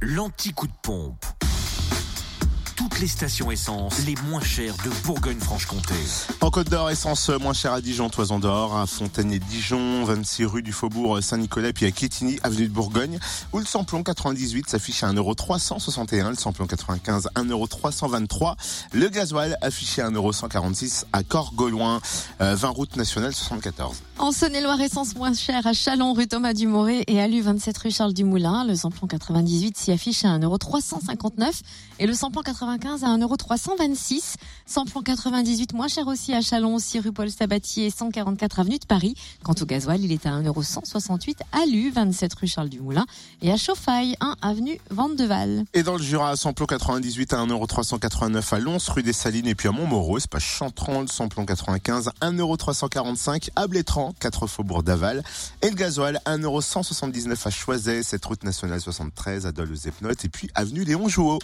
l'anti-coup de pompe les stations essence les moins chères de Bourgogne-Franche-Comté. En Côte d'Or, essence moins chère à Dijon, Toison d'Or, à Fontaine-et-Dijon, 26 rue du Faubourg Saint-Nicolas, puis à Quétigny, avenue de Bourgogne, où le samplon 98 s'affiche à 1,361€, le samplon 95 1,323€, le gasoil affiché à 1,146€ à Corgauloin, 20 euh, route nationale 74. En Saône-et-Loire, essence moins chère à Chalon, rue Thomas Dumoré et à Lu 27 rue Charles Dumoulin, le samplon 98 s'y affiche à 1,359€ et le samplon 95 95 à 1,326€. Samplon 98 moins cher aussi à Chalon, 6 rue Paul Sabatier, 144 avenue de Paris. Quant au gasoil, il est à 1,168€ à Lu, 27 rue Charles Dumoulin et à Chauffaille, 1 avenue Vandeval. Et dans le Jura, samplon 98 à 1,389€ à Lons, rue des Salines et puis à Montmoreau, pas Chantran, le samplon 95 1,345€ à Blétran, 4 faubourg d'Aval et le gasoil 1,179€ à Choiset, cette route nationale 73 à Dole-aux-Epnotes et puis avenue Léon Jouot.